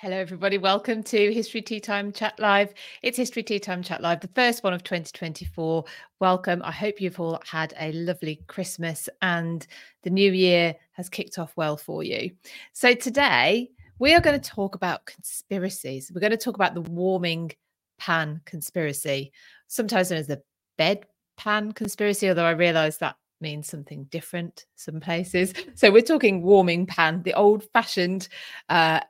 Hello, everybody. Welcome to History Tea Time Chat Live. It's History Tea Time Chat Live, the first one of 2024. Welcome. I hope you've all had a lovely Christmas and the new year has kicked off well for you. So, today we are going to talk about conspiracies. We're going to talk about the warming pan conspiracy, sometimes known as the bed pan conspiracy, although I realize that means something different some places. So we're talking warming pan, the old fashioned uh,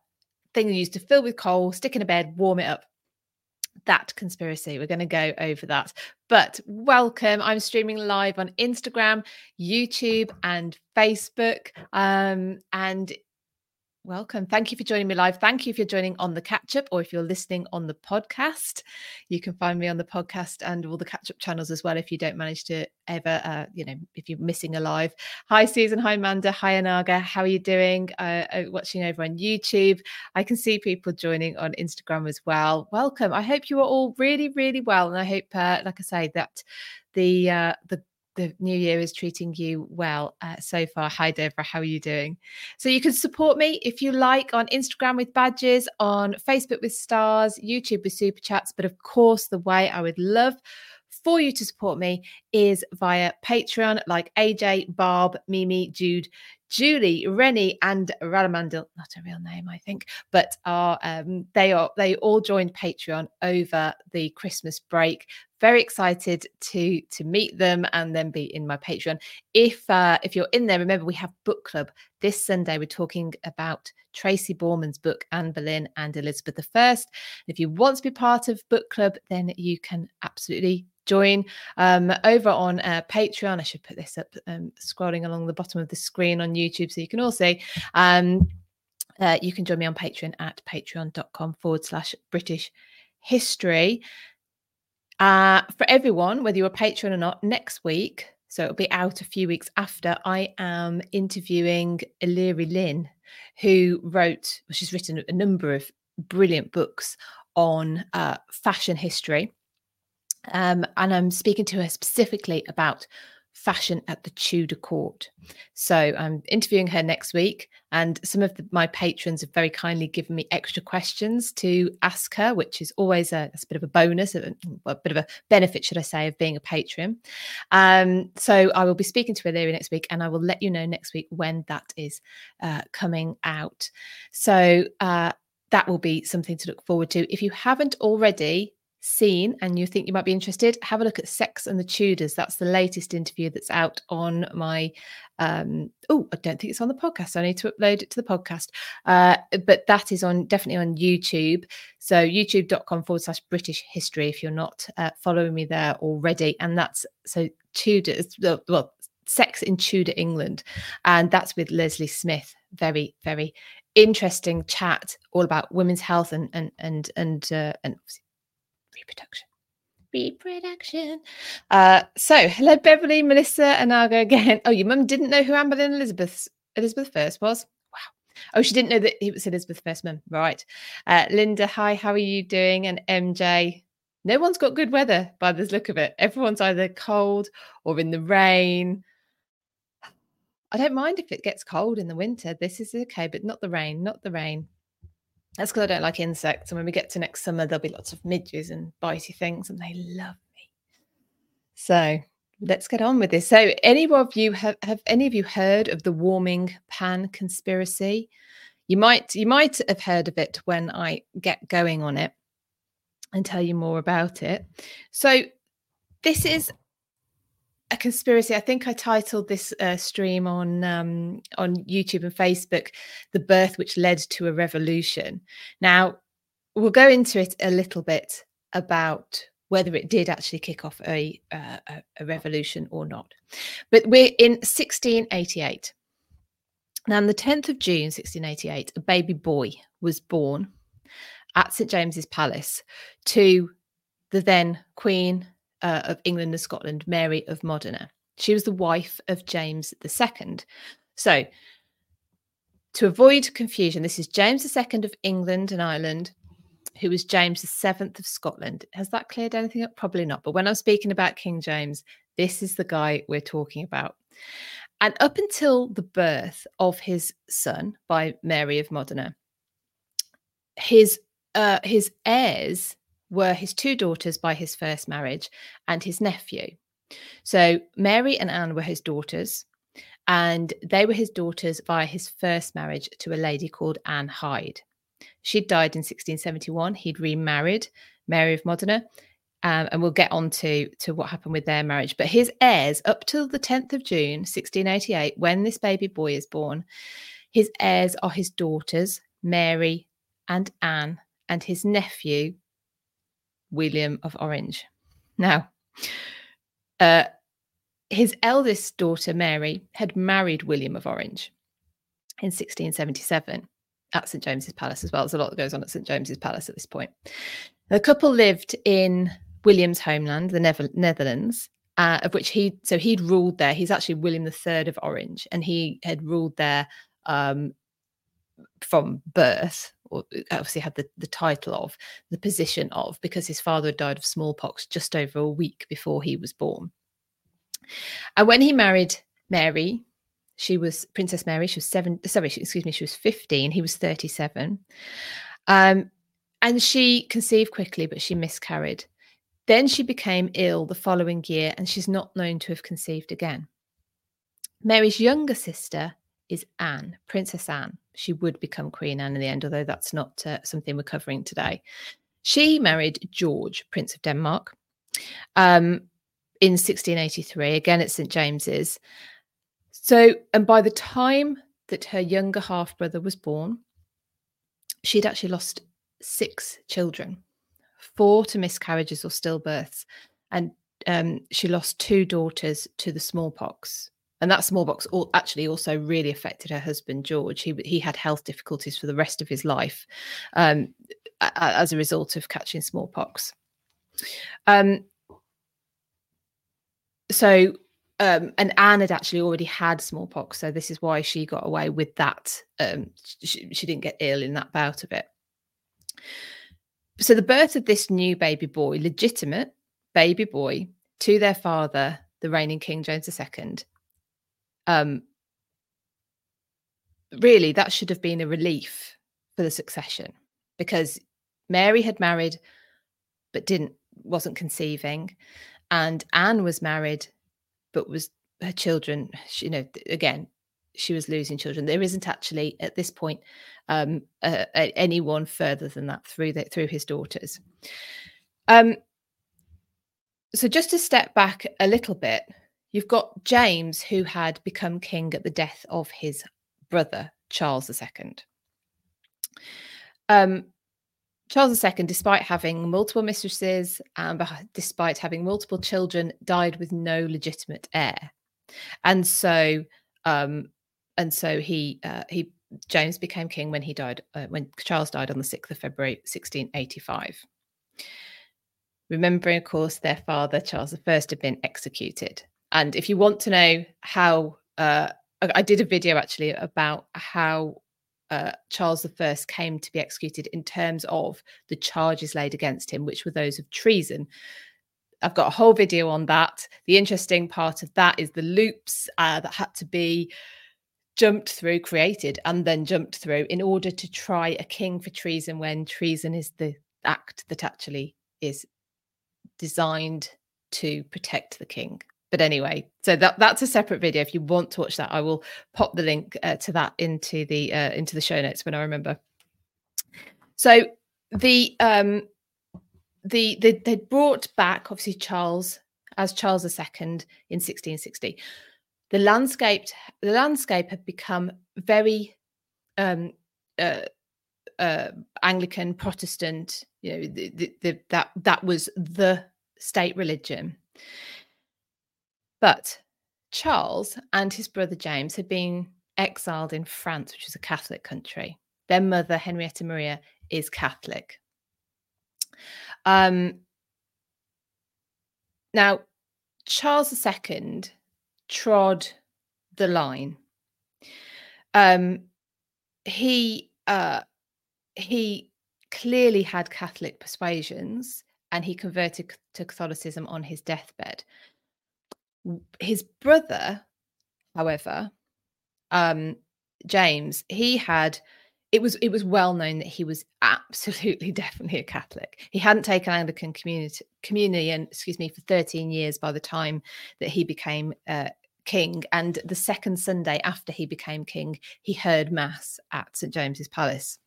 thing used to fill with coal, stick in a bed, warm it up. That conspiracy. We're going to go over that. But welcome. I'm streaming live on Instagram, YouTube, and Facebook. Um, and Welcome. Thank you for joining me live. Thank you if you're joining on the catch up or if you're listening on the podcast. You can find me on the podcast and all the catch up channels as well if you don't manage to ever, uh, you know, if you're missing a live. Hi, Susan. Hi, Amanda. Hi, Anaga. How are you doing? Uh, uh, watching over on YouTube. I can see people joining on Instagram as well. Welcome. I hope you are all really, really well. And I hope, uh, like I say, that the uh, the the new year is treating you well uh, so far. Hi, Deborah. How are you doing? So, you can support me if you like on Instagram with badges, on Facebook with stars, YouTube with super chats. But of course, the way I would love for you to support me is via Patreon, like AJ, Barb, Mimi, Jude, Julie, Rennie, and Ralamandil. Not a real name, I think, but are um, they are they all joined Patreon over the Christmas break. Very excited to to meet them and then be in my Patreon. If uh, if you're in there, remember we have book club this Sunday. We're talking about Tracy Borman's book Anne Boleyn and Elizabeth I. If you want to be part of book club, then you can absolutely join um, over on uh, Patreon. I should put this up, um, scrolling along the bottom of the screen on YouTube so you can all see. Um, uh, you can join me on Patreon at patreon.com forward slash British history. Uh, for everyone, whether you're a patron or not, next week, so it'll be out a few weeks after, I am interviewing Eleri Lynn, who wrote, well, she's written a number of brilliant books on uh, fashion history. Um, and I'm speaking to her specifically about fashion at the Tudor court. So I'm interviewing her next week, and some of the, my patrons have very kindly given me extra questions to ask her, which is always a, a bit of a bonus, a, a, bit of a benefit, should I say, of being a patron. Um, so I will be speaking to Eleri next week, and I will let you know next week when that is uh, coming out. So uh, that will be something to look forward to. If you haven't already seen and you think you might be interested, have a look at Sex and the Tudors. That's the latest interview that's out on my. Um, oh, I don't think it's on the podcast. I need to upload it to the podcast. Uh, but that is on definitely on YouTube. So youtube.com forward slash British history if you're not uh, following me there already. And that's so Tudors, well, Sex in Tudor England. And that's with Leslie Smith. Very, very interesting chat all about women's health and and and and uh, and reproduction. Reproduction. Uh, so, hello, Beverly, Melissa, and Argo again. Oh, your mum didn't know who Anne Boleyn Elizabeth Elizabeth first was. Wow. Oh, she didn't know that it was Elizabeth first mum. Right. Uh, Linda, hi, how are you doing? And MJ, no one's got good weather by this look of it. Everyone's either cold or in the rain. I don't mind if it gets cold in the winter. This is okay, but not the rain, not the rain. That's because I don't like insects. And when we get to next summer, there'll be lots of midges and bitey things, and they love me. So let's get on with this. So, any of you have have any of you heard of the warming pan conspiracy? You might you might have heard of it when I get going on it and tell you more about it. So, this is a conspiracy. I think I titled this uh, stream on um, on YouTube and Facebook, "The Birth Which Led to a Revolution." Now, we'll go into it a little bit about whether it did actually kick off a, uh, a revolution or not. But we're in 1688. Now, on the 10th of June, 1688, a baby boy was born at St James's Palace to the then Queen uh, of England and Scotland, Mary of Modena. She was the wife of James II. So, to avoid confusion, this is James II of England and Ireland, who was James VII of Scotland. Has that cleared anything up? Probably not. But when I'm speaking about King James, this is the guy we're talking about. And up until the birth of his son by Mary of Modena, his uh, his heirs were his two daughters by his first marriage and his nephew. So Mary and Anne were his daughters, and they were his daughters via his first marriage to a lady called Anne Hyde. She'd died in 1671. He'd remarried Mary of Modena, um, and we'll get on to, to what happened with their marriage. But his heirs, up till the 10th of June, 1688, when this baby boy is born, his heirs are his daughters, Mary and Anne, and his nephew, William of Orange. Now, uh, his eldest daughter, Mary, had married William of Orange in 1677 at St. James's Palace as well. There's a lot that goes on at St. James's Palace at this point. The couple lived in William's homeland, the Never- Netherlands, uh, of which he so he'd ruled there. He's actually William III of Orange, and he had ruled there um, from birth, or uh, obviously had the, the title of the position of, because his father had died of smallpox just over a week before he was born. And when he married Mary, she was Princess Mary. She was seven. Sorry, excuse me. She was fifteen. He was thirty-seven. Um, and she conceived quickly, but she miscarried. Then she became ill the following year, and she's not known to have conceived again. Mary's younger sister is Anne, Princess Anne. She would become Queen Anne in the end, although that's not uh, something we're covering today. She married George, Prince of Denmark, um, in 1683, again at St. James's. So, and by the time that her younger half brother was born, she'd actually lost six children, four to miscarriages or stillbirths, and um, she lost two daughters to the smallpox and that smallpox actually also really affected her husband George. He he had health difficulties for the rest of his life um, as a result of catching smallpox. Um, so, um, and Anne had actually already had smallpox, so this is why she got away with that. Um, she, she didn't get ill in that bout of it. So, the birth of this new baby boy, legitimate baby boy, to their father, the reigning King James II, um, really that should have been a relief for the succession because Mary had married but didn't wasn't conceiving and Anne was married but was her children she, you know again she was losing children. There isn't actually at this point um, uh, anyone further than that through the, through his daughters. Um, so just to step back a little bit You've got James, who had become king at the death of his brother, Charles II. Um, Charles II, despite having multiple mistresses and despite having multiple children, died with no legitimate heir, and so um, and so he uh, he James became king when he died uh, when Charles died on the sixth of February, sixteen eighty five. Remembering, of course, their father Charles I had been executed. And if you want to know how, uh, I did a video actually about how uh, Charles I came to be executed in terms of the charges laid against him, which were those of treason. I've got a whole video on that. The interesting part of that is the loops uh, that had to be jumped through, created, and then jumped through in order to try a king for treason when treason is the act that actually is designed to protect the king but anyway so that that's a separate video. If you want to watch that i will pop the link uh, to that into the uh, into the show notes when i remember. So the um the, the they brought back obviously charles as charles ii in 1660 the landscape the landscape had become very um uh, uh anglican protestant you know the, the, the, that that was the state religion but Charles and his brother James had been exiled in France, which is a Catholic country. Their mother, Henrietta Maria, is Catholic. Um, now, Charles II trod the line. Um, he uh, he clearly had Catholic persuasions, and he converted to Catholicism on his deathbed. His brother, however, um, James, he had it was it was well known that he was absolutely definitely a Catholic. He hadn't taken Anglican community communion, excuse me, for 13 years by the time that he became uh, king. And the second Sunday after he became king, he heard mass at St James's Palace.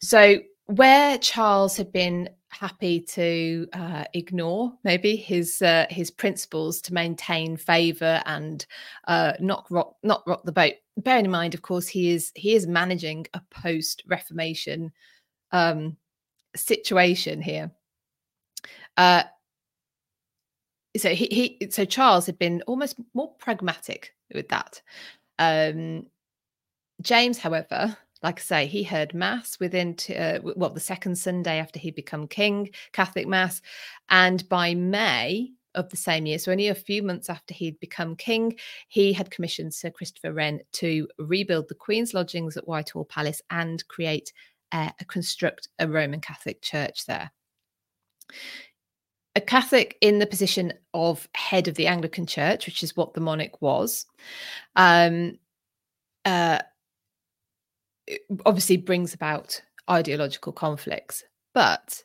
So where Charles had been happy to uh, ignore maybe his uh, his principles to maintain favor and uh, not rock not rock the boat. Bearing in mind, of course, he is he is managing a post Reformation um, situation here. Uh, so he, he so Charles had been almost more pragmatic with that. Um, James, however, like I say, he heard mass within t- uh, well the second Sunday after he'd become king, Catholic mass, and by May of the same year, so only a few months after he'd become king, he had commissioned Sir Christopher Wren to rebuild the Queen's lodgings at Whitehall Palace and create uh, construct a Roman Catholic church there. A Catholic in the position of head of the Anglican Church, which is what the monarch was, um, uh, obviously brings about ideological conflicts. But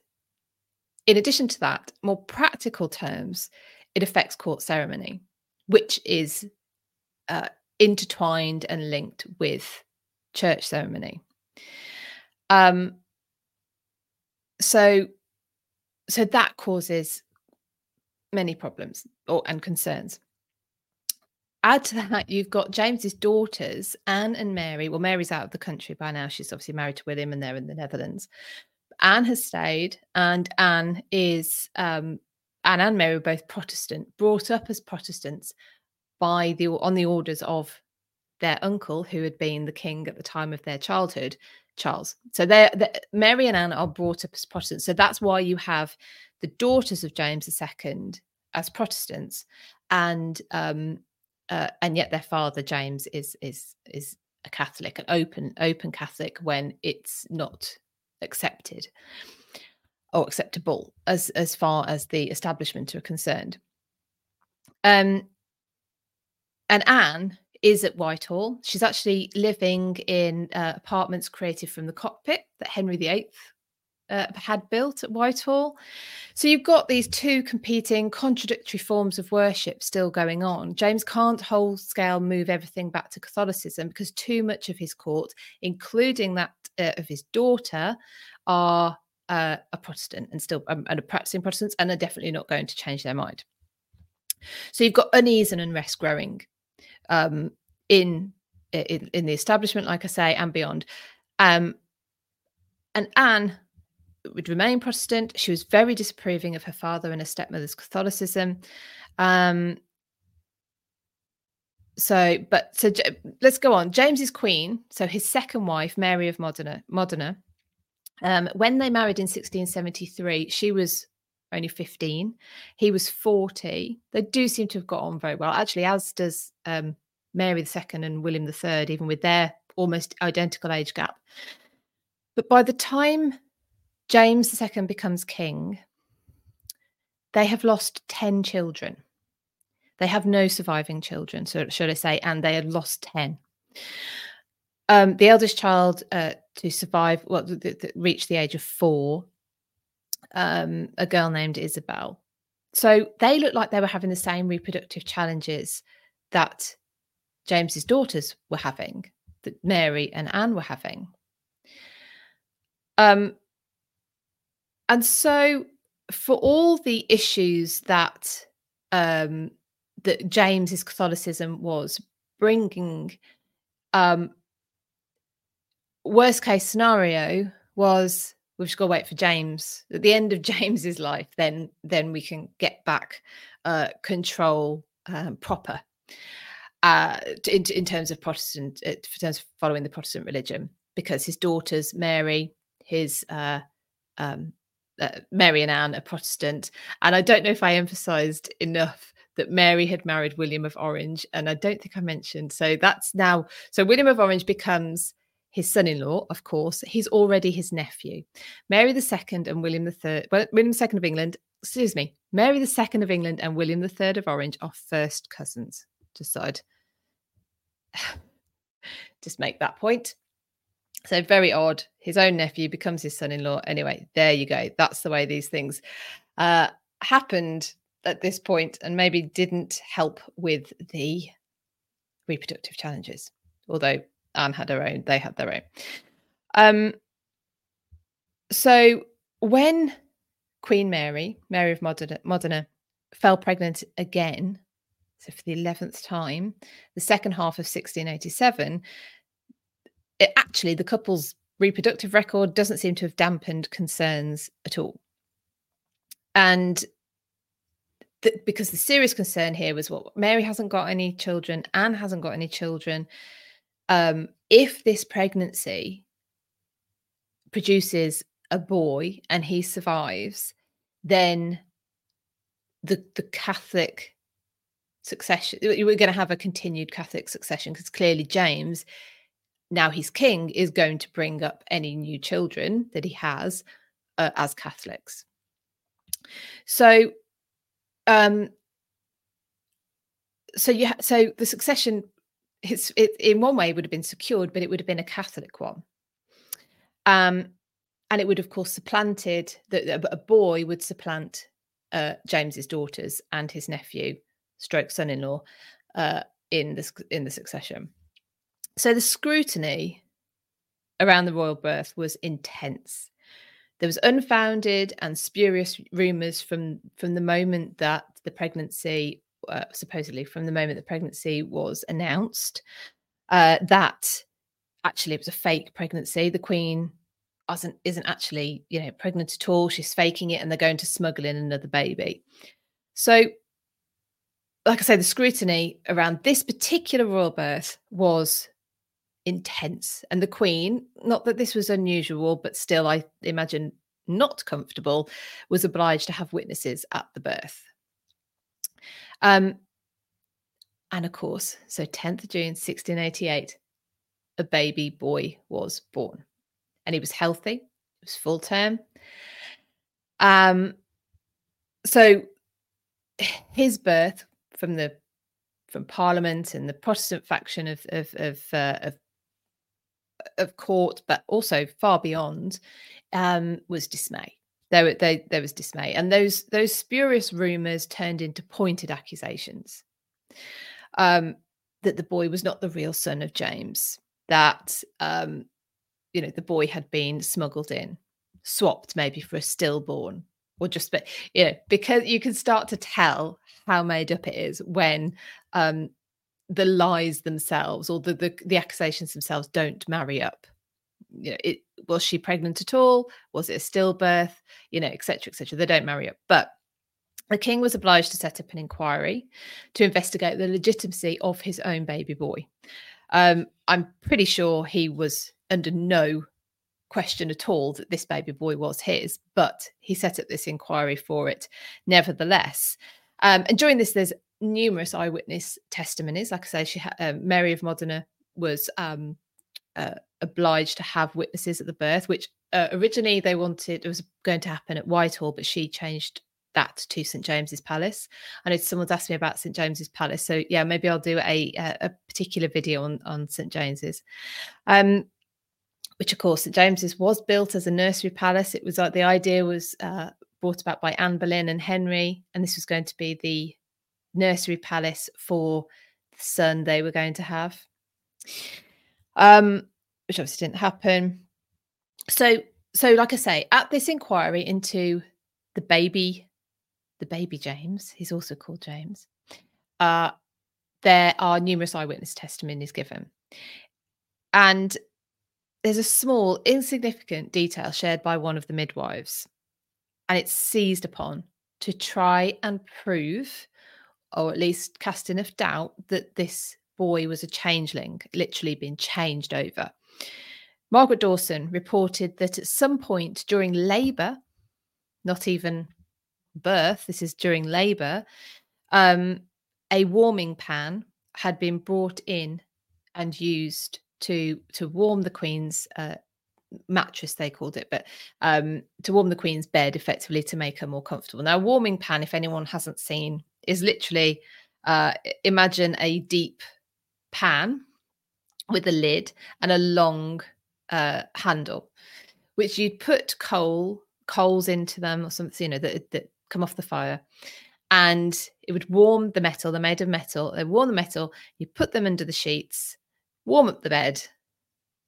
in addition to that, more practical terms, it affects court ceremony, which is uh, intertwined and linked with church ceremony. Um, so, so that causes many problems or and concerns add to that, you've got James's daughters, Anne and Mary. Well, Mary's out of the country by now. She's obviously married to William and they're in the Netherlands. Anne has stayed, and Anne is um, Anne and Mary were both Protestant, brought up as Protestants by the on the orders of their uncle, who had been the king at the time of their childhood, Charles. So they're, they're Mary and Anne are brought up as Protestants. So that's why you have the daughters of James II as Protestants, and um, uh, and yet their father James is is is a Catholic, an open open Catholic when it's not accepted or acceptable as as far as the establishment are concerned. Um, and Anne is at Whitehall. She's actually living in uh, apartments created from the cockpit that Henry VIII uh, had built at Whitehall. So you've got these two competing, contradictory forms of worship still going on. James can't whole scale move everything back to Catholicism because too much of his court, including that uh, of his daughter, are uh, a Protestant and still um, and a practicing Protestants and are definitely not going to change their mind. So you've got unease and unrest growing um, in, in in the establishment, like I say, and beyond. Um, and Anne would remain Protestant. She was very disapproving of her father and her stepmother's Catholicism. Um, so, but so let's go on. James's queen, so his second wife, Mary of Modena, Modena. Um, when they married in 1673, she was only 15. He was 40. They do seem to have got on very well, actually, as does um, Mary II and William III, even with their almost identical age gap. But by the time James II becomes king, they have lost 10 children. They have no surviving children, so should I say, and they had lost 10. Um, the eldest child uh, to survive, well, th- th- reached the age of four, um, a girl named Isabel. So they looked like they were having the same reproductive challenges that James's daughters were having, that Mary and Anne were having. Um, and so, for all the issues that um, that James's Catholicism was bringing, um, worst case scenario was we've just got to wait for James at the end of James's life. Then then we can get back uh, control um, proper uh, in, in terms of Protestant, uh, in terms of following the Protestant religion, because his daughters, Mary, his uh, um, uh, Mary and Anne are Protestant. And I don't know if I emphasized enough that Mary had married William of Orange. And I don't think I mentioned. So that's now, so William of Orange becomes his son-in-law, of course. He's already his nephew. Mary II and William III, well, William II of England, excuse me, Mary II of England and William III of Orange are first cousins. Just thought just make that point. So very odd. His own nephew becomes his son-in-law. Anyway, there you go. That's the way these things uh, happened at this point, and maybe didn't help with the reproductive challenges. Although Anne had her own, they had their own. Um, so when Queen Mary, Mary of Modena, Modena, fell pregnant again, so for the 11th time, the second half of 1687, it actually, the couple's reproductive record doesn't seem to have dampened concerns at all. And because the serious concern here was what Mary hasn't got any children, Anne hasn't got any children. Um, if this pregnancy produces a boy and he survives, then the the Catholic succession we're going to have a continued Catholic succession because clearly James, now he's king, is going to bring up any new children that he has uh, as Catholics. So, um, so you ha- so the succession, it, in one way would have been secured, but it would have been a Catholic one. Um, and it would of course supplanted that a boy would supplant uh, James's daughters and his nephew, stroke son-in-law, uh, in the in the succession. So the scrutiny around the royal birth was intense. There was unfounded and spurious rumours from from the moment that the pregnancy, uh, supposedly from the moment the pregnancy was announced, uh, that actually it was a fake pregnancy. The Queen isn't isn't actually you know pregnant at all she's faking it and they're going to smuggle in another baby so like i say the scrutiny around this particular royal birth was intense and the queen not that this was unusual but still i imagine not comfortable was obliged to have witnesses at the birth um and of course so 10th of june 1688 a baby boy was born and he was healthy. It was full term. Um, so his birth from the from Parliament and the Protestant faction of of of, uh, of, of court, but also far beyond, um, was dismay. There, there, was dismay, and those those spurious rumours turned into pointed accusations um, that the boy was not the real son of James. That um, you know the boy had been smuggled in swapped maybe for a stillborn or just but you know because you can start to tell how made up it is when um the lies themselves or the the, the accusations themselves don't marry up. You know it was she pregnant at all? Was it a stillbirth? You know etc etc they don't marry up. But the king was obliged to set up an inquiry to investigate the legitimacy of his own baby boy. Um, i'm pretty sure he was under no question at all that this baby boy was his, but he set up this inquiry for it nevertheless. Um, and during this, there's numerous eyewitness testimonies. Like I say, she ha- uh, Mary of Modena was um, uh, obliged to have witnesses at the birth, which uh, originally they wanted it was going to happen at Whitehall, but she changed that to St James's Palace. I know someone's asked me about St James's Palace, so yeah, maybe I'll do a a, particular video on on St James's. Um, which of course St James's was built as a nursery palace. It was like uh, the idea was uh, brought about by Anne Boleyn and Henry, and this was going to be the nursery palace for the son they were going to have, um, which obviously didn't happen. So, so like I say, at this inquiry into the baby, the baby James, he's also called James. Uh, there are numerous eyewitness testimonies given, and there's a small, insignificant detail shared by one of the midwives, and it's seized upon to try and prove, or at least cast enough doubt, that this boy was a changeling, literally being changed over. Margaret Dawson reported that at some point during labour, not even birth, this is during labour, um, a warming pan had been brought in and used to to warm the queen's uh, mattress they called it but um to warm the queen's bed effectively to make her more comfortable now a warming pan if anyone hasn't seen is literally uh imagine a deep pan with a lid and a long uh, handle, which you'd put coal coals into them or something, you know, that that come off the fire, and it would warm the metal. They're made of metal. They warm the metal. You put them under the sheets, warm up the bed.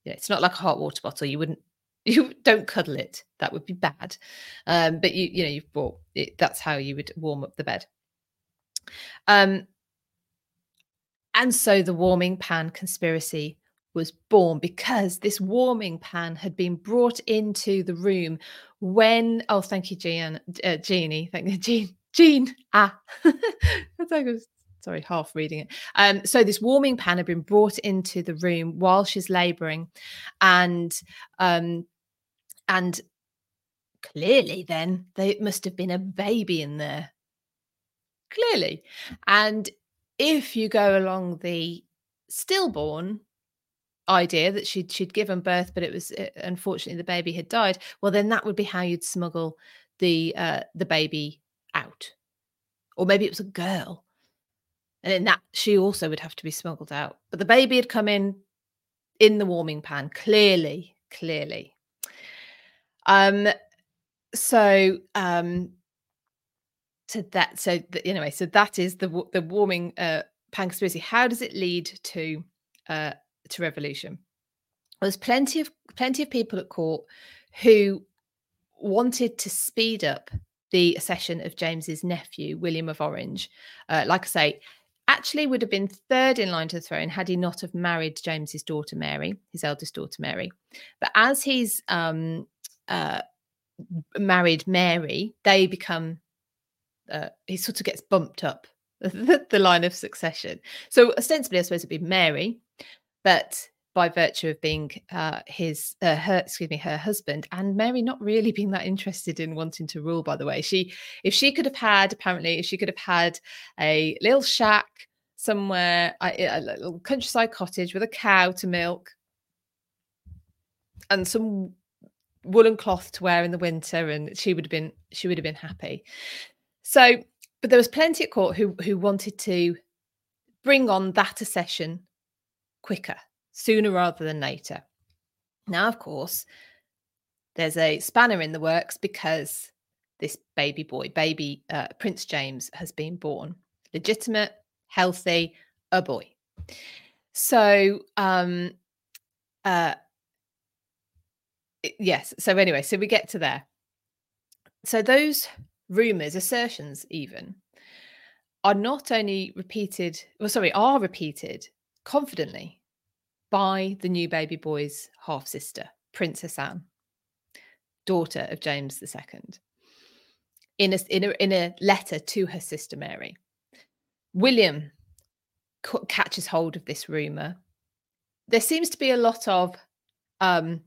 Yeah, it's not like a hot water bottle. You wouldn't you don't cuddle it that would be bad um, but you you know you've bought it, that's how you would warm up the bed um and so the warming pan conspiracy was born because this warming pan had been brought into the room when oh thank you jean uh, jeannie thank you jean jean ah was sorry half reading it um so this warming pan had been brought into the room while she's laboring and um and clearly, then there must have been a baby in there. Clearly. And if you go along the stillborn idea that she'd she'd given birth, but it was uh, unfortunately the baby had died, well, then that would be how you'd smuggle the uh, the baby out, or maybe it was a girl, and then that she also would have to be smuggled out. But the baby had come in in the warming pan, clearly, clearly. Um, so um, to that, so the, anyway, so that is the the warming uh, pan conspiracy. How does it lead to uh, to revolution? There's plenty of plenty of people at court who wanted to speed up the accession of James's nephew, William of Orange. Uh, like I say, actually would have been third in line to the throne had he not have married James's daughter Mary, his eldest daughter Mary. But as he's um, uh, married Mary, they become uh, he sort of gets bumped up the, the, line of succession. So ostensibly, I suppose it'd be Mary, but by virtue of being uh, his uh, her excuse me her husband and Mary not really being that interested in wanting to rule. By the way, she if she could have had apparently if she could have had a little shack somewhere, a, a little countryside cottage with a cow to milk and some woolen cloth to wear in the winter and she would have been she would have been happy so but there was plenty at court who who wanted to bring on that accession quicker sooner rather than later now of course there's a spanner in the works because this baby boy baby uh, prince james has been born legitimate healthy a boy so um uh yes. So anyway, so we get to there. So those rumors, assertions, even are not only repeated, well, sorry, are repeated confidently by the new baby boy's half sister, Princess Anne, daughter of James II, in a, in a, in a letter to her sister Mary. William catches hold of this rumor. There seems to be a lot of um,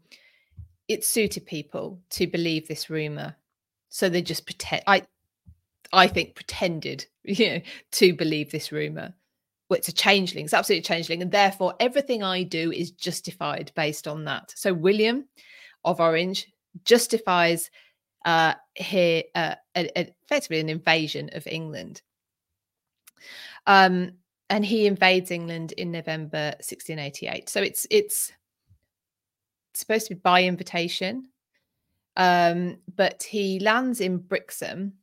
it suited people to believe this rumor so they just pretend i i think pretended you know to believe this rumor. Well, it's a changeling it's absolutely changeling and therefore everything i do is justified based on that. So william of orange justifies uh here uh, a, a, effectively an invasion of england. Um and he invades england in november 1688 so it's it's supposed to be by invitation. Um, but he lands in Brixham.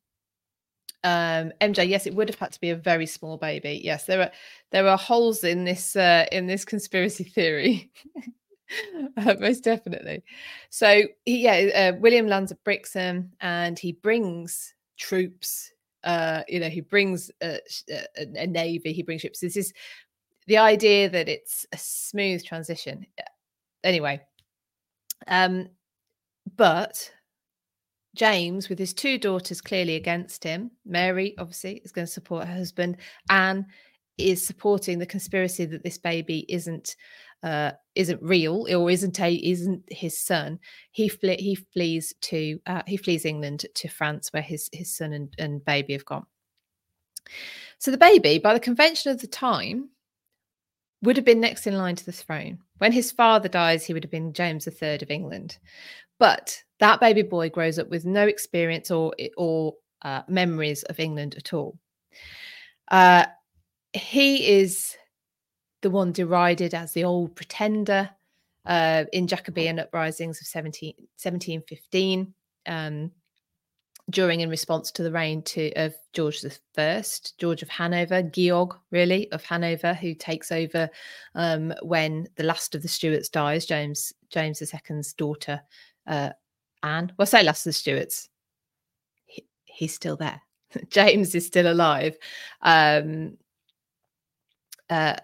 Um, MJ, yes, it would have had to be a very small baby. Yes, there are there are holes in this uh, in this conspiracy theory. uh, most definitely. So he, yeah, uh, William lands at Brixham and he brings troops. Uh, you know, he brings a, a, a navy. He brings ships. This is the idea that it's a smooth transition. Anyway, um, but James, with his two daughters clearly against him, Mary obviously is going to support her husband. Anne is supporting the conspiracy that this baby isn't uh, isn't real or isn't a isn't his son. He fle- he flees to uh, he flees England to France where his his son and, and baby have gone. So the baby, by the convention of the time, would have been next in line to the throne. When his father dies, he would have been James III of England. But that baby boy grows up with no experience or or uh, memories of England at all. Uh, he is the one derided as the old pretender. uh, in Jacobean uprisings of 17, 1715. Um, during in response to the reign to, of George I, George of Hanover, Georg, really, of Hanover, who takes over um, when the last of the Stuarts dies, James James II's daughter, uh, Anne. Well, say last of the Stuarts. He, he's still there. James is still alive. Um, uh,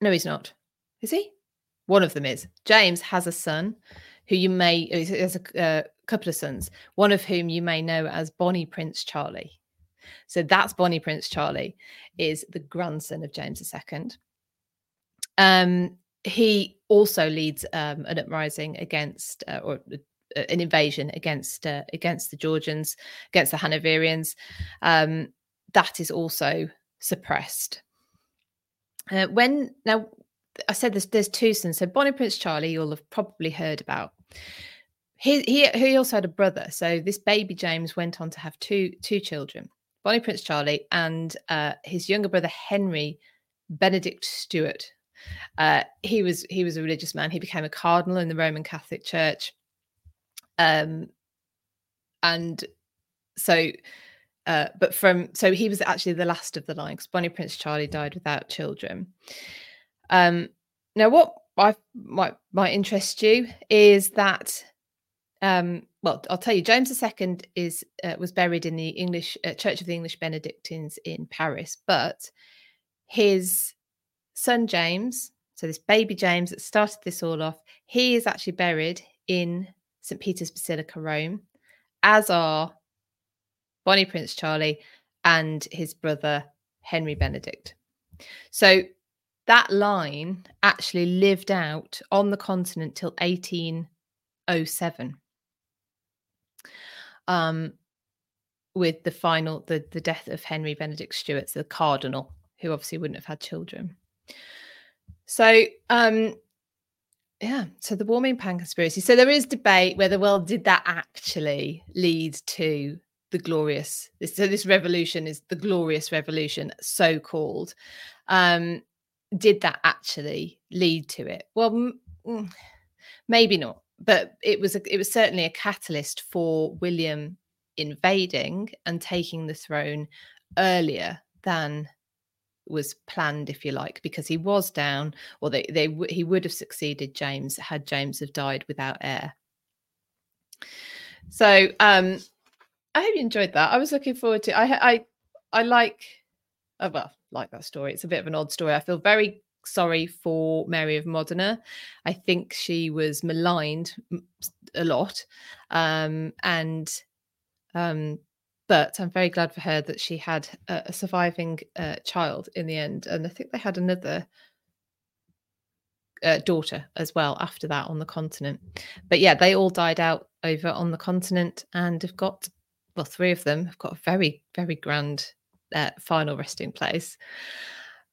no, he's not. Is he? One of them is. James has a son who you may has a uh, couple of sons, one of whom you may know as Bonnie Prince Charlie. So that's Bonnie Prince Charlie, is the grandson of James II. Um, he also leads um, an uprising against, uh, or uh, an invasion against uh, against the Georgians, against the Hanoverians. Um, that is also suppressed. Uh, when now, I said there's there's two sons. So Bonnie Prince Charlie, you'll have probably heard about he, he he also had a brother. So this baby James went on to have two two children, Bonnie Prince Charlie and uh, his younger brother Henry Benedict Stuart. Uh, he was he was a religious man. He became a cardinal in the Roman Catholic Church. Um, and so, uh, but from so he was actually the last of the line because Bonnie Prince Charlie died without children. Um, now, what I might might interest you is that um, well, I'll tell you, James II is uh, was buried in the English uh, Church of the English Benedictines in Paris, but his son James, so this baby James that started this all off, he is actually buried in St Peter's Basilica, Rome, as are Bonnie Prince Charlie and his brother Henry Benedict. So that line actually lived out on the continent till 1807 um, with the final the the death of Henry Benedict Stuart, the cardinal, who obviously wouldn't have had children. So um, yeah, so the warming pan conspiracy. So there is debate whether well did that actually lead to the glorious this, so this revolution is the glorious revolution so called um did that actually lead to it well m- maybe not but it was a, it was certainly a catalyst for William invading and taking the throne earlier than was planned, if you like, because he was down, or they they he would have succeeded James had James have died without heir. So um, I hope you enjoyed that. I was looking forward to. I I I like. Oh, well, like that story. It's a bit of an odd story. I feel very sorry for Mary of Modena. I think she was maligned a lot. Um, and, um, but I'm very glad for her that she had a, a surviving uh, child in the end. And I think they had another uh, daughter as well after that on the continent. But yeah, they all died out over on the continent and have got, well, three of them have got a very, very grand uh, final resting place.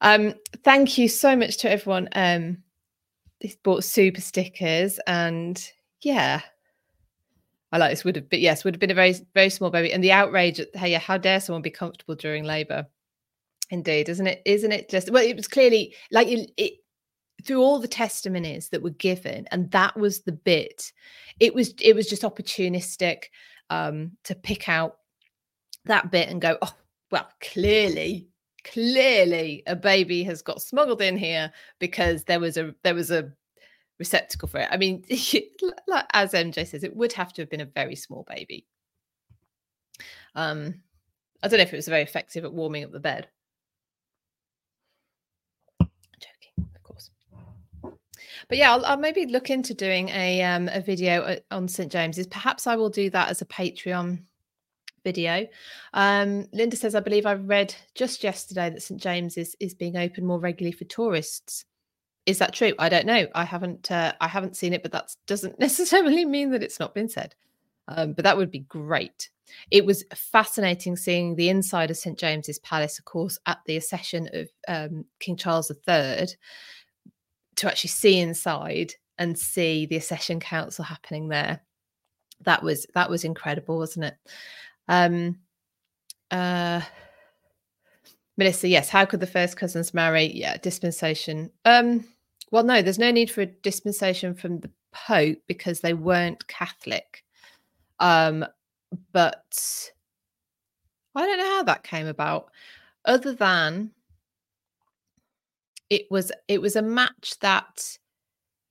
Um, thank you so much to everyone. Um, they bought super stickers, and yeah, I like this. Would have been yes, would have been a very very small baby, and the outrage at hey, how dare someone be comfortable during labour? Indeed, isn't it? Isn't it just well? It was clearly like it, it through all the testimonies that were given, and that was the bit. It was it was just opportunistic um, to pick out that bit and go, oh well, clearly clearly a baby has got smuggled in here because there was a there was a receptacle for it. I mean, as MJ says, it would have to have been a very small baby. Um, I don't know if it was very effective at warming up the bed. Joking, of course. But yeah, I'll, I'll maybe look into doing a um, a video uh, on St James's. Perhaps I will do that as a Patreon video. Um, Linda says, I believe I read just yesterday that St James is, is being open more regularly for tourists. Is that true? I don't know. I haven't uh, I haven't seen it, but that doesn't necessarily mean that it's not been said. Um, but that would be great. It was fascinating seeing the inside of St James's Palace, of course, at the accession of um, King Charles III, to actually see inside and see the accession council happening there. That was that was incredible, wasn't it? Um, uh, Melissa, yes. How could the first cousins marry? Yeah, dispensation. Um, well, no, there's no need for a dispensation from the Pope because they weren't Catholic. Um, but I don't know how that came about, other than it was it was a match that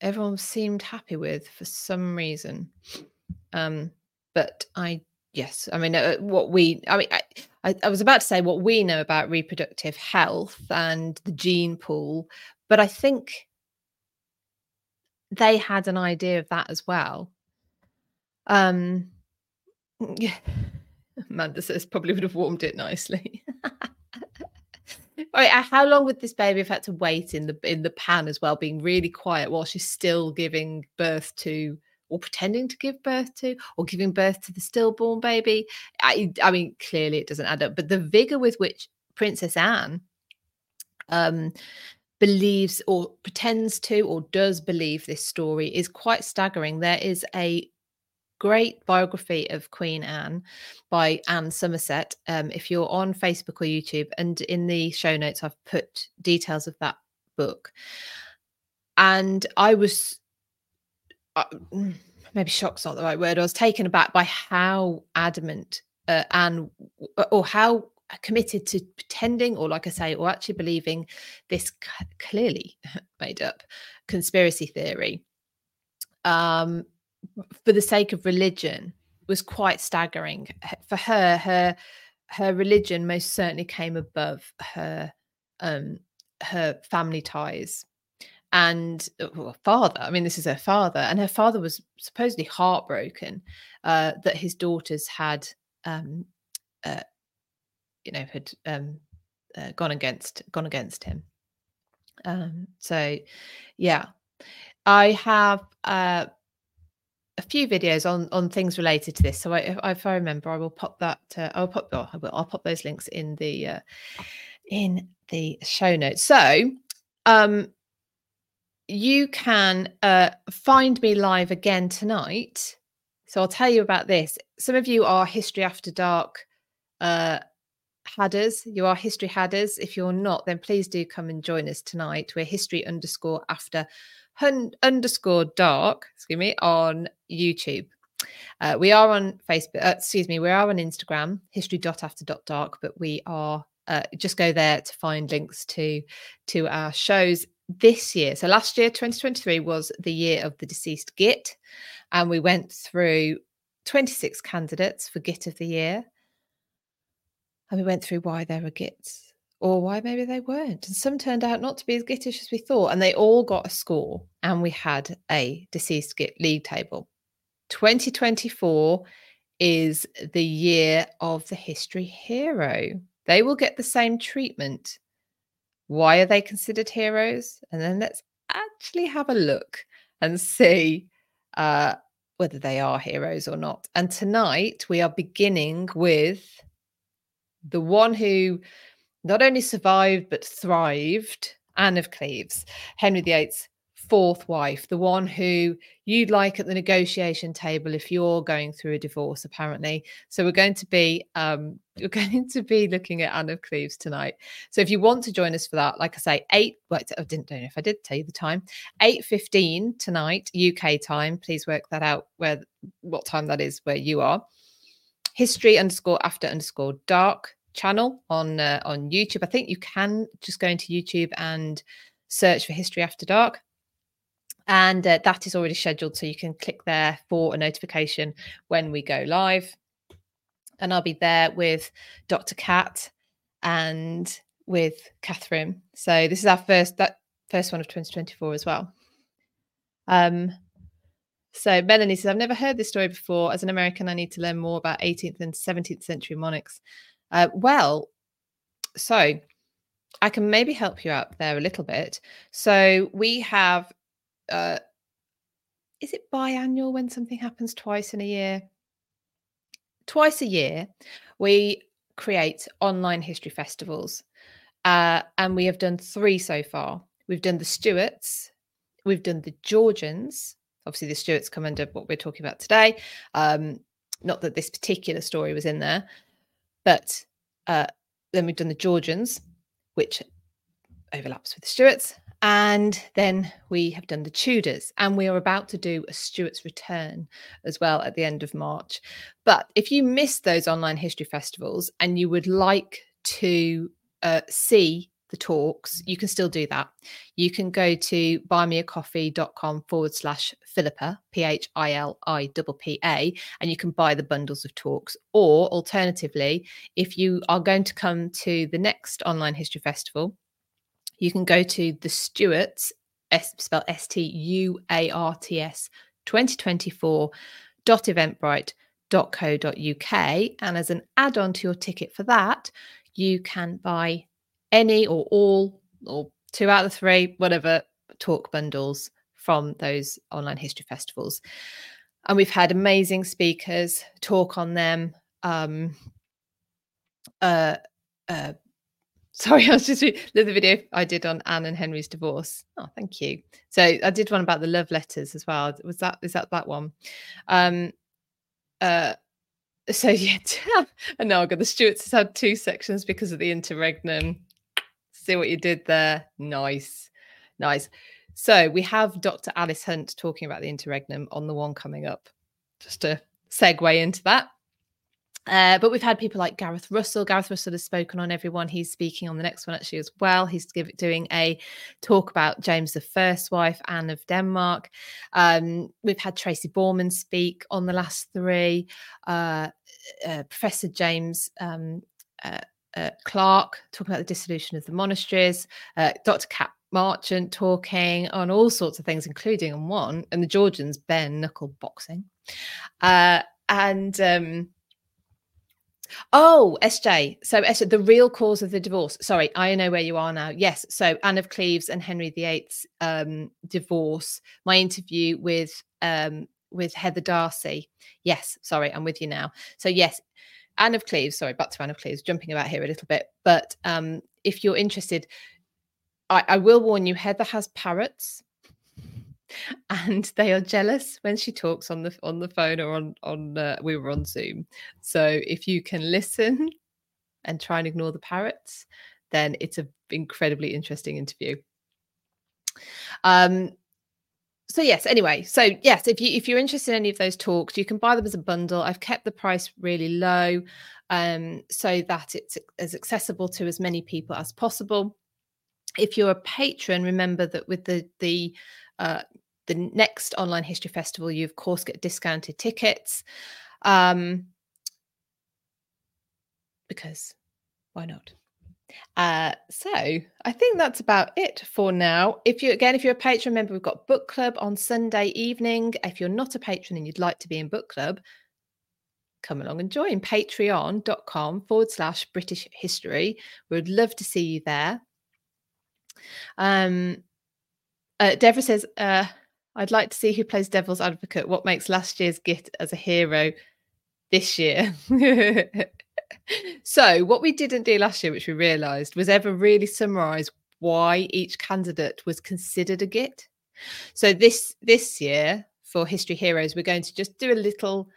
everyone seemed happy with for some reason. Um, but I yes, I mean uh, what we I mean I, I, was about to say what we know about reproductive health and the gene pool, but I think they had an idea of that as well. Um, yeah, Amanda says probably would have warmed it nicely. All right, how long would this baby have had to wait in the in the pan as well, being really quiet while she's still giving birth to or pretending to give birth to or giving birth to the stillborn baby? I I mean, clearly it doesn't add up. But the vigor with which Princess Anne um believes or pretends to or does believe this story is quite staggering. There is a great biography of Queen Anne by Anne Somerset. Um, if you're on Facebook or YouTube, and in the show notes, I've put details of that book. And I was uh, maybe shock's not the right word. I was taken aback by how adamant uh, Anne or how committed to pretending or like i say or actually believing this clearly made up conspiracy theory. Um for the sake of religion was quite staggering. For her her her religion most certainly came above her um her family ties and uh, well, father i mean this is her father and her father was supposedly heartbroken uh, that his daughters had um, uh, you know had um, uh, gone against gone against him. Um, so yeah, I have uh, a few videos on on things related to this. So I, if, I remember, I will pop that. Uh, I'll pop. Oh, I will. I'll pop those links in the in the show notes. So um, you can uh, find me live again tonight. So I'll tell you about this. Some of you are History After Dark uh, hadders. You are history hadders. If you're not, then please do come and join us tonight. We're history underscore after hun- underscore dark, excuse me, on YouTube. Uh, we are on Facebook, uh, excuse me, we are on Instagram, history dot after dot dark, but we are uh, just go there to find links to to our shows this year. So last year, 2023 was the year of the deceased Git, and we went through 26 candidates for Git of the year and we went through why there were gits or why maybe they weren't. And some turned out not to be as gittish as we thought. And they all got a score. And we had a deceased git league table. 2024 is the year of the history hero. They will get the same treatment. Why are they considered heroes? And then let's actually have a look and see uh, whether they are heroes or not. And tonight we are beginning with the one who not only survived but thrived, Anne of Cleves, Henry VIII's fourth wife, the one who you'd like at the negotiation table if you're going through a divorce, apparently. So we're going to be um, we're going to be looking at Anne of Cleves tonight. So if you want to join us for that, like I say, eight. Well, I didn't know if I did tell you the time. Eight fifteen tonight, UK time. Please work that out where what time that is where you are history underscore after underscore dark channel on uh, on YouTube. I think you can just go into YouTube and search for history after dark. And uh, that is already scheduled, so you can click there for a notification when we go live. And I'll be there with Dr. Cat and with Catherine. So this is our first that first one of 2024 as well. Um, so Melanie says, I've never heard this story before. As an American, I need to learn more about 18th and 17th century monarchs. Uh, well, so I can maybe help you out there a little bit. So we have, uh, is it biannual when something happens twice in a year? Twice a year, we create online history festivals. Uh, and we have done three so far. We've done the Stuarts, we've done the Georgians, Obviously, the Stuarts come under what we're talking about today. Um, not that this particular story was in there, but uh, then we've done the Georgians, which overlaps with the Stuarts, And then we have done the Tudors, and we are about to do a Stuart's Return as well at the end of March. But if you missed those online history festivals and you would like to uh, see the talks, you can still do that. You can go to buymeacoffee.com forward slash Philippa, P H I L I P A, and you can buy the bundles of talks. Or alternatively, if you are going to come to the next online history festival, you can go to the Stuarts, S, S T U A R T S 2024 dot eventbrite.co.uk. And as an add on to your ticket for that, you can buy any or all or two out of the three, whatever talk bundles from those online history festivals. And we've had amazing speakers talk on them. Um, uh, uh, sorry, I was just the video I did on Anne and Henry's divorce. Oh, thank you. So I did one about the love letters as well. Was that is that that one? Um, uh, so yeah, and now I've got the Stuarts has had two sections because of the interregnum. See what you did there. Nice, nice. So we have Dr. Alice Hunt talking about the interregnum on the one coming up. Just to segue into that. Uh, but we've had people like Gareth Russell. Gareth Russell has spoken on everyone. He's speaking on the next one actually as well. He's give, doing a talk about James the First wife, Anne of Denmark. Um, we've had Tracy Borman speak on the last three. Uh, uh, Professor James um, uh, uh, Clark talking about the dissolution of the monasteries. Uh, Dr. Cat Marchant talking on all sorts of things, including on one, and the Georgians bare knuckle boxing. and um, Oh, SJ. So, SJ, the real cause of the divorce. Sorry, I know where you are now. Yes. So, Anne of Cleves and Henry VIII's um, divorce. My interview with um, with Heather Darsie. Yes. Sorry, I'm with you now. So, yes, Anne of Cleves. Sorry, back to Anne of Cleves. Jumping about here a little bit, but um, if you're interested, I, I will warn you. Heather has parrots and they are jealous when she talks on the on the phone or on on uh, we were on zoom. So if you can listen and try and ignore the parrots then it's an incredibly interesting interview. Um so yes anyway so yes if you if you're interested in any of those talks you can buy them as a bundle. I've kept the price really low um so that it's as accessible to as many people as possible. If you're a patron remember that with the the uh, the next online history festival, you of course get discounted tickets. Um, because why not? Uh, so I think that's about it for now. If you again, if you're a patron, remember we've got book club on Sunday evening. If you're not a patron and you'd like to be in book club, come along and join patreon.com forward slash British history. We would love to see you there. Um uh Deborah says, uh, I'd like to see who plays devil's advocate. What makes last year's Git as a hero this year? so, what we didn't do last year, which we realised, was ever really summarise why each candidate was considered a Git. So this this year for History Heroes, we're going to just do a little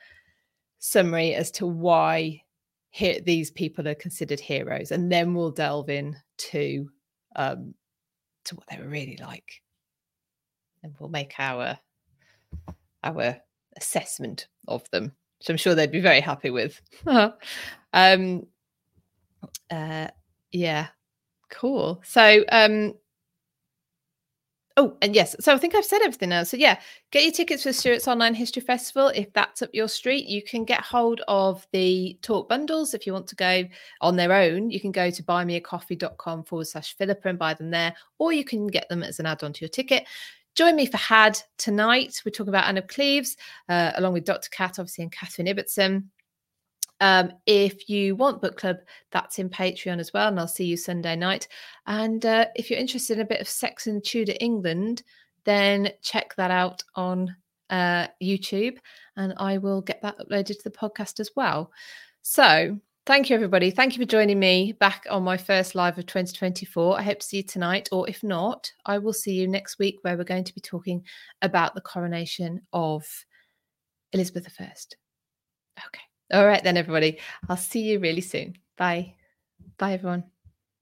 summary as to why here, these people are considered heroes, and then we'll delve in to um, to what they were really like and we'll make our our assessment of them, which I'm sure they'd be very happy with. um, uh, yeah, cool. So, um, oh, and yes, so I think I've said everything now. So yeah, get your tickets for Stuarts Online History Festival if that's up your street. You can get hold of the talk bundles if you want to go on their own. You can go to buymeacoffee.com forward slash Philippa and buy them there, or you can get them as an add-on to your ticket. Join me for HAD tonight. We're talking about Anne of Cleves, uh, along with Dr. Cat, obviously, and Catherine Ibbotson. Um, if you want book club, that's in Patreon as well, and I'll see you Sunday night. And uh, if you're interested in a bit of Sex in Tudor England, then check that out on uh, YouTube, and I will get that uploaded to the podcast as well. So Thank you, everybody. Thank you for joining me back on my first live of 2024. I hope to see you tonight, or if not, I will see you next week where we're going to be talking about the coronation of Elizabeth I. Okay. All right, then, everybody. I'll see you really soon. Bye. Bye, everyone.